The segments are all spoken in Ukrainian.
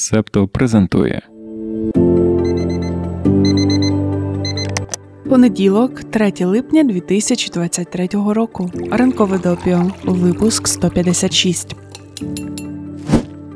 Септо презентує Понеділок, 3 липня 2023 року. Ранкове допіо. Випуск 156.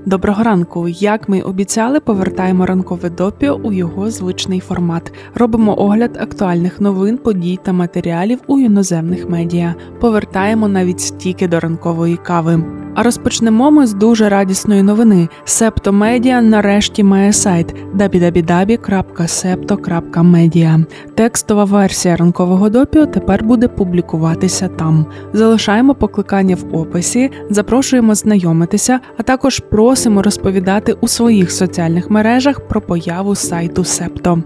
Доброго ранку. Як ми обіцяли, повертаємо ранкове допіо у його звичний формат. Робимо огляд актуальних новин, подій та матеріалів у іноземних медіа. Повертаємо навіть стіки до ранкової кави. А розпочнемо ми з дуже радісної новини. Септомедіа нарешті має сайт www.septo.media. Текстова версія ранкового допіо тепер буде публікуватися там. Залишаємо покликання в описі, запрошуємо знайомитися, а також просимо розповідати у своїх соціальних мережах про появу сайту Септо.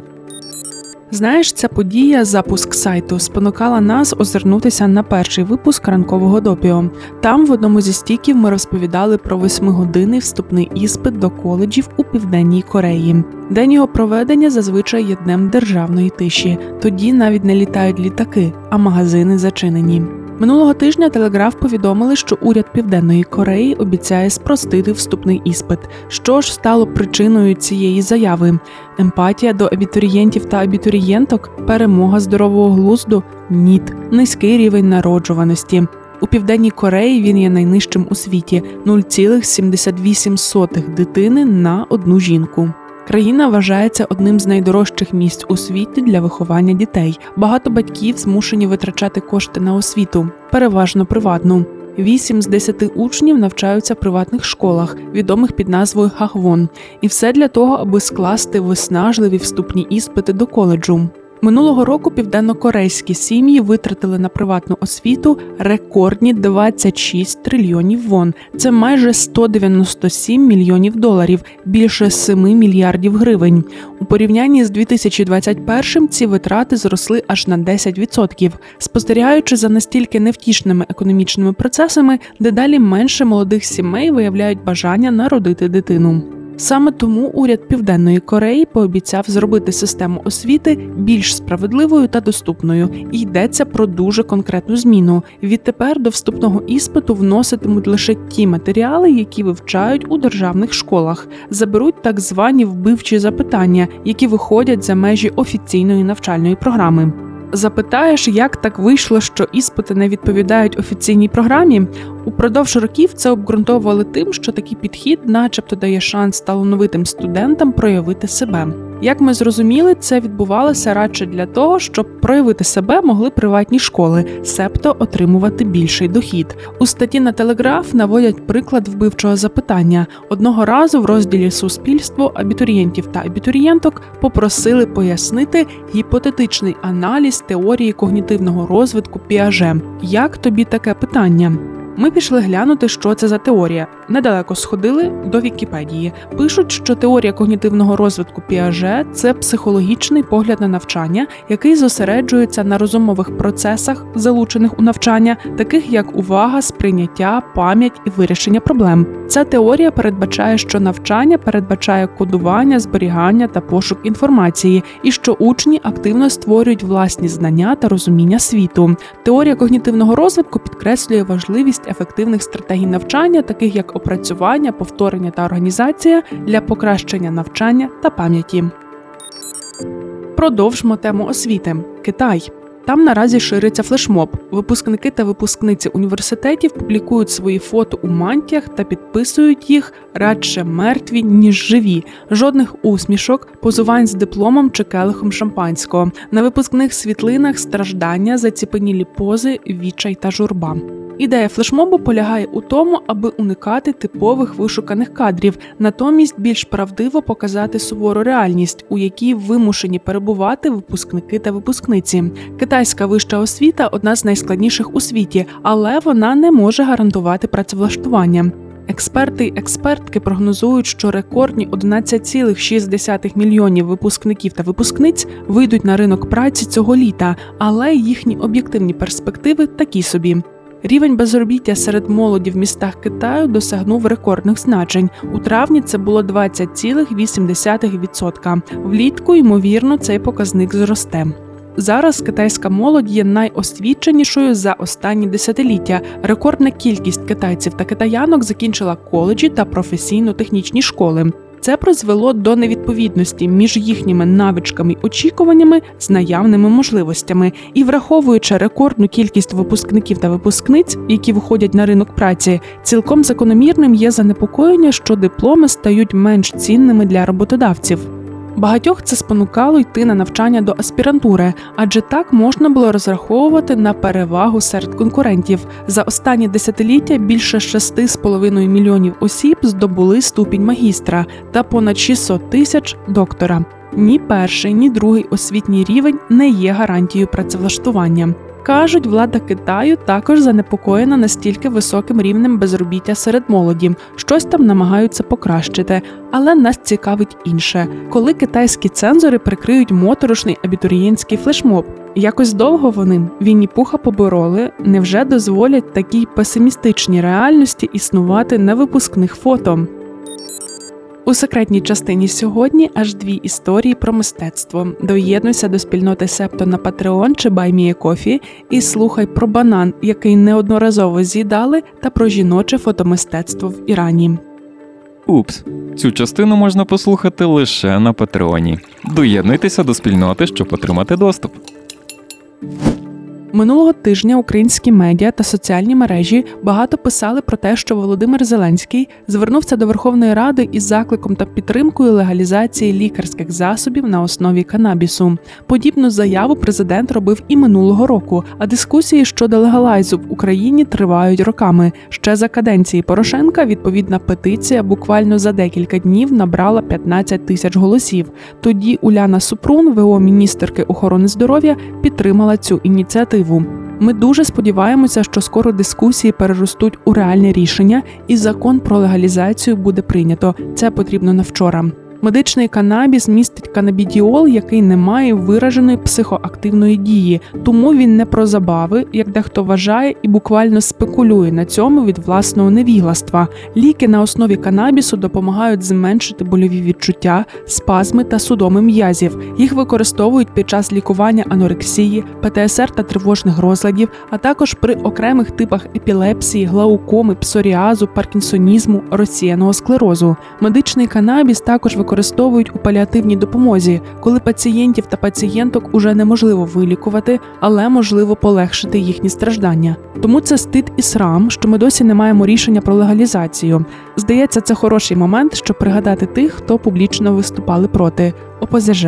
Знаєш, ця подія, запуск сайту, спонукала нас озирнутися на перший випуск ранкового допіо. Там в одному зі стіків ми розповідали про восьмигодинний вступний іспит до коледжів у південній Кореї. День його проведення зазвичай є днем державної тиші. Тоді навіть не літають літаки, а магазини зачинені. Минулого тижня телеграф повідомили, що уряд Південної Кореї обіцяє спростити вступний іспит. Що ж стало причиною цієї заяви? Емпатія до абітурієнтів та абітурієнток, перемога здорового глузду, ніт, низький рівень народжуваності. У південній Кореї він є найнижчим у світі 0,78 дитини на одну жінку. Країна вважається одним з найдорожчих місць у світі для виховання дітей. Багато батьків змушені витрачати кошти на освіту, переважно приватну. Вісім з десяти учнів навчаються в приватних школах, відомих під назвою Хахвон, і все для того, аби скласти виснажливі вступні іспити до коледжу. Минулого року південнокорейські сім'ї витратили на приватну освіту рекордні 26 трильйонів вон. Це майже 197 мільйонів доларів, більше 7 мільярдів гривень. У порівнянні з 2021 ці витрати зросли аж на 10%. Спостерігаючи за настільки невтішними економічними процесами, дедалі менше молодих сімей виявляють бажання народити дитину. Саме тому уряд Південної Кореї пообіцяв зробити систему освіти більш справедливою та доступною, і йдеться про дуже конкретну зміну. Відтепер до вступного іспиту вноситимуть лише ті матеріали, які вивчають у державних школах, заберуть так звані вбивчі запитання, які виходять за межі офіційної навчальної програми. Запитаєш, як так вийшло, що іспити не відповідають офіційній програмі? Упродовж років це обґрунтовували тим, що такий підхід, начебто, дає шанс талановитим студентам проявити себе. Як ми зрозуміли, це відбувалося радше для того, щоб проявити себе могли приватні школи, себто отримувати більший дохід. У статті на телеграф наводять приклад вбивчого запитання. Одного разу в розділі суспільство абітурієнтів та абітурієнток попросили пояснити гіпотетичний аналіз теорії когнітивного розвитку Піаже. Як тобі таке питання? Ми пішли глянути, що це за теорія. Недалеко сходили до Вікіпедії. Пишуть, що теорія когнітивного розвитку Піаже це психологічний погляд на навчання, який зосереджується на розумових процесах, залучених у навчання, таких як увага, сприйняття, пам'ять і вирішення проблем. Ця теорія передбачає, що навчання передбачає кодування, зберігання та пошук інформації, і що учні активно створюють власні знання та розуміння світу. Теорія когнітивного розвитку підкреслює важливість ефективних стратегій навчання, таких як опрацювання, повторення та організація для покращення навчання та пам'яті. Продовжмо тему освіти Китай. Там наразі шириться флешмоб. Випускники та випускниці університетів публікують свої фото у мантіях та підписують їх радше мертві ніж живі. Жодних усмішок, позувань з дипломом чи келихом шампанського. На випускних світлинах страждання, заціпенілі пози, відчай та журба. Ідея флешмобу полягає у тому, аби уникати типових вишуканих кадрів, натомість більш правдиво показати сувору реальність, у якій вимушені перебувати випускники та випускниці. Китайська вища освіта одна з найскладніших у світі, але вона не може гарантувати працевлаштування. Експерти й експертки прогнозують, що рекордні 11,6 мільйонів випускників та випускниць вийдуть на ринок праці цього літа, але їхні об'єктивні перспективи такі собі. Рівень безробіття серед молоді в містах Китаю досягнув рекордних значень. У травні це було 20,8%. Влітку, ймовірно, цей показник зросте. Зараз китайська молодь є найосвіченішою за останні десятиліття. Рекордна кількість китайців та китаянок закінчила коледжі та професійно-технічні школи. Це призвело до невідповідності між їхніми навичками й очікуваннями з наявними можливостями. І враховуючи рекордну кількість випускників та випускниць, які виходять на ринок праці, цілком закономірним є занепокоєння, що дипломи стають менш цінними для роботодавців. Багатьох це спонукало йти на навчання до аспірантури, адже так можна було розраховувати на перевагу серед конкурентів. За останні десятиліття більше 6,5 мільйонів осіб здобули ступінь магістра та понад 600 тисяч доктора. Ні перший, ні другий освітній рівень не є гарантією працевлаштування. Кажуть, влада Китаю також занепокоєна настільки високим рівнем безробіття серед молоді, щось там намагаються покращити, але нас цікавить інше, коли китайські цензори прикриють моторошний абітурієнтський флешмоб. Якось довго вони Вінні Пуха побороли, невже дозволять такій песимістичній реальності існувати на випускних фото. У секретній частині сьогодні аж дві історії про мистецтво. Доєднуйся до спільноти Септо на Patreon чи BuyMeACoffee і слухай про банан, який неодноразово з'їдали, та про жіноче фотомистецтво в Ірані. Упс, цю частину можна послухати лише на Патреоні. Доєднуйтеся до спільноти, щоб отримати доступ. Минулого тижня українські медіа та соціальні мережі багато писали про те, що Володимир Зеленський звернувся до Верховної Ради із закликом та підтримкою легалізації лікарських засобів на основі канабісу. Подібну заяву президент робив і минулого року. А дискусії щодо легалайзу в Україні тривають роками. Ще за каденції Порошенка відповідна петиція буквально за декілька днів набрала 15 тисяч голосів. Тоді Уляна Супрун, ВО міністерки охорони здоров'я, підтримала цю ініціативу ініціативу. Ми дуже сподіваємося, що скоро дискусії переростуть у реальне рішення, і закон про легалізацію буде прийнято. Це потрібно на вчора. Медичний канабіс містить канабідіол, який не має вираженої психоактивної дії, тому він не про забави, як дехто вважає, і буквально спекулює на цьому від власного невігластва. Ліки на основі канабісу допомагають зменшити больові відчуття, спазми та судоми м'язів. Їх використовують під час лікування анорексії, ПТСР та тривожних розладів, а також при окремих типах епілепсії, глаукоми, псоріазу, паркінсонізму, розсіяного склерозу. Медичний канабіс також використовують використовують у паліативній допомозі, коли пацієнтів та пацієнток уже неможливо вилікувати, але можливо полегшити їхні страждання. Тому це стид і срам, що ми досі не маємо рішення про легалізацію. Здається, це хороший момент, щоб пригадати тих, хто публічно виступали проти. ОПЗЖ,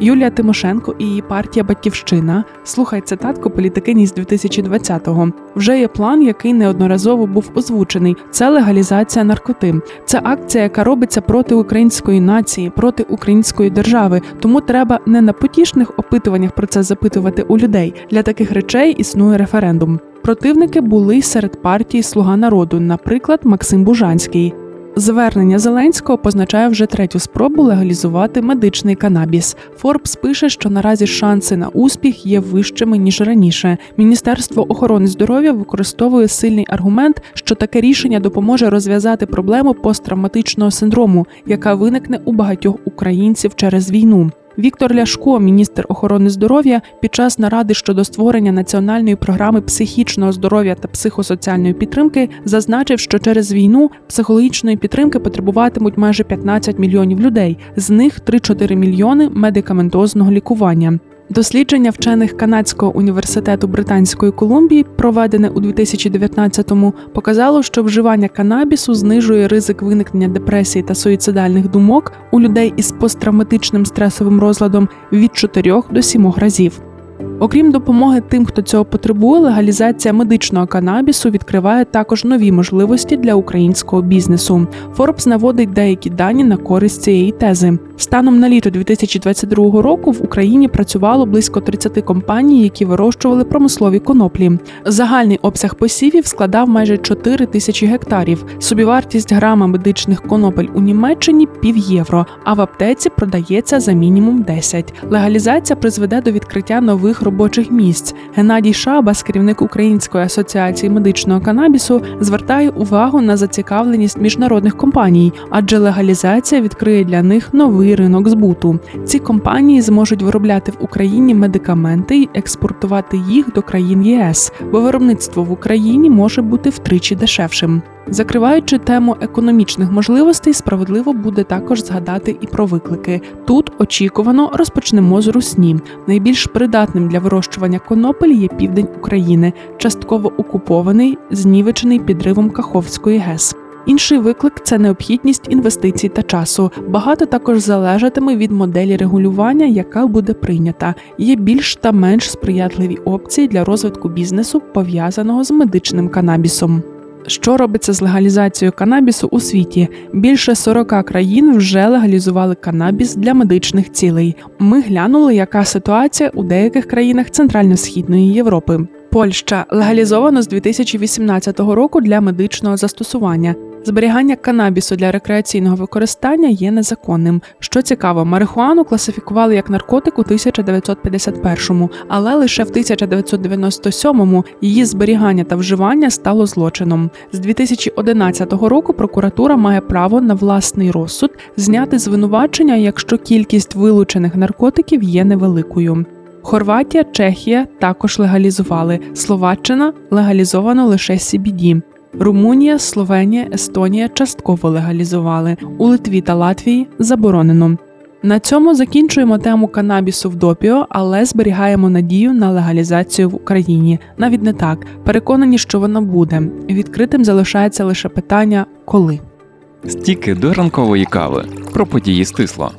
Юлія Тимошенко і її партія Батьківщина. Слухай цитатку політикині з 2020-го. Вже є план, який неодноразово був озвучений. Це легалізація наркоти. Це акція, яка робиться проти української нації, проти української держави. Тому треба не на потішних опитуваннях про це запитувати у людей. Для таких речей існує референдум. Противники були серед партії Слуга народу, наприклад, Максим Бужанський. Звернення Зеленського позначає вже третю спробу легалізувати медичний канабіс. Форбс пише, що наразі шанси на успіх є вищими ніж раніше. Міністерство охорони здоров'я використовує сильний аргумент, що таке рішення допоможе розв'язати проблему посттравматичного синдрому, яка виникне у багатьох українців через війну. Віктор Ляшко, міністр охорони здоров'я, під час наради щодо створення національної програми психічного здоров'я та психосоціальної підтримки, зазначив, що через війну психологічної підтримки потребуватимуть майже 15 мільйонів людей, з них 3-4 мільйони медикаментозного лікування. Дослідження вчених канадського університету Британської Колумбії, проведене у 2019-му, показало, що вживання канабісу знижує ризик виникнення депресії та суїцидальних думок у людей із посттравматичним стресовим розладом від 4 до 7 разів. Окрім допомоги тим, хто цього потребує, легалізація медичного канабісу відкриває також нові можливості для українського бізнесу. Forbes наводить деякі дані на користь цієї тези. Станом на літо 2022 року в Україні працювало близько 30 компаній, які вирощували промислові коноплі. Загальний обсяг посівів складав майже 4 тисячі гектарів. Собівартість грама медичних конопель у Німеччині пів євро, а в аптеці продається за мінімум 10. Легалізація призведе до відкриття нових робочих місць. Геннадій Шабас, керівник Української асоціації медичного канабісу, звертає увагу на зацікавленість міжнародних компаній, адже легалізація відкриє для них новий ринок збуту. Ці компанії зможуть виробляти в Україні медикаменти і експортувати їх до країн ЄС, бо виробництво в Україні може бути втричі дешевшим. Закриваючи тему економічних можливостей, справедливо буде також згадати і про виклики. Тут очікувано розпочнемо з русні. Найбільш придатним для вирощування конопель є південь України, частково окупований, знівечений підривом Каховської ГЕС. Інший виклик це необхідність інвестицій та часу. Багато також залежатиме від моделі регулювання, яка буде прийнята. Є більш та менш сприятливі опції для розвитку бізнесу, пов'язаного з медичним канабісом. Що робиться з легалізацією канабісу у світі? Більше 40 країн вже легалізували канабіс для медичних цілей. Ми глянули, яка ситуація у деяких країнах Центрально-східної Європи. Польща легалізовано з 2018 року для медичного застосування. Зберігання канабісу для рекреаційного використання є незаконним. Що цікаво, марихуану класифікували як наркотик у 1951-му, але лише в 1997-му її зберігання та вживання стало злочином. З 2011 року прокуратура має право на власний розсуд зняти звинувачення, якщо кількість вилучених наркотиків є невеликою. Хорватія, Чехія також легалізували. Словаччина легалізовано лише CBD. Румунія, Словенія, Естонія частково легалізували. У Литві та Латвії заборонено. На цьому закінчуємо тему канабісу в допіо, але зберігаємо надію на легалізацію в Україні. Навіть не так. Переконані, що вона буде. Відкритим залишається лише питання коли. Стіки до ранкової кави про події стисло.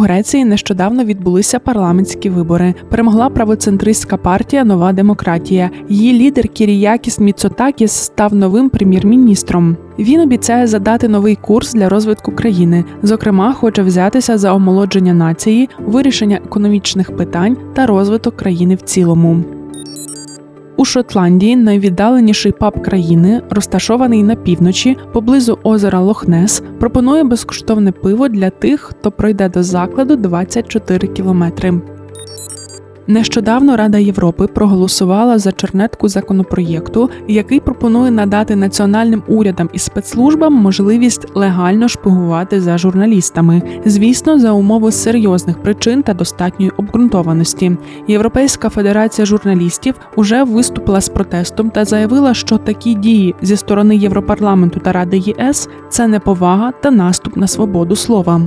Греції нещодавно відбулися парламентські вибори. Перемогла правоцентристська партія Нова демократія. Її лідер Кіріякіс Міцотакіс став новим прем'єр-міністром. Він обіцяє задати новий курс для розвитку країни. Зокрема, хоче взятися за омолодження нації, вирішення економічних питань та розвиток країни в цілому. У Шотландії найвіддаленіший паб країни, розташований на півночі, поблизу озера Лохнес, пропонує безкоштовне пиво для тих, хто пройде до закладу 24 кілометри. Нещодавно Рада Європи проголосувала за чернетку законопроєкту, який пропонує надати національним урядам і спецслужбам можливість легально шпигувати за журналістами, звісно, за умови серйозних причин та достатньої обґрунтованості. Європейська федерація журналістів уже виступила з протестом та заявила, що такі дії зі сторони Європарламенту та Ради ЄС це неповага та наступ на свободу слова.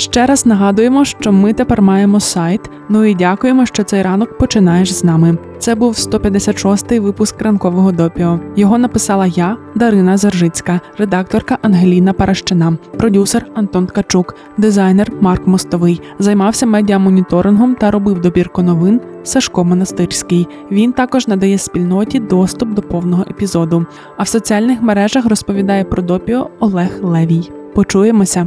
Ще раз нагадуємо, що ми тепер маємо сайт. Ну і дякуємо, що цей ранок починаєш з нами. Це був 156-й випуск ранкового допіо. Його написала я, Дарина Заржицька, редакторка Ангеліна Паращина, продюсер Антон Ткачук, дизайнер Марк Мостовий. Займався медіамоніторингом та робив добірку новин Сашко Монастирський. Він також надає спільноті доступ до повного епізоду. А в соціальних мережах розповідає про допіо Олег Левій. Почуємося.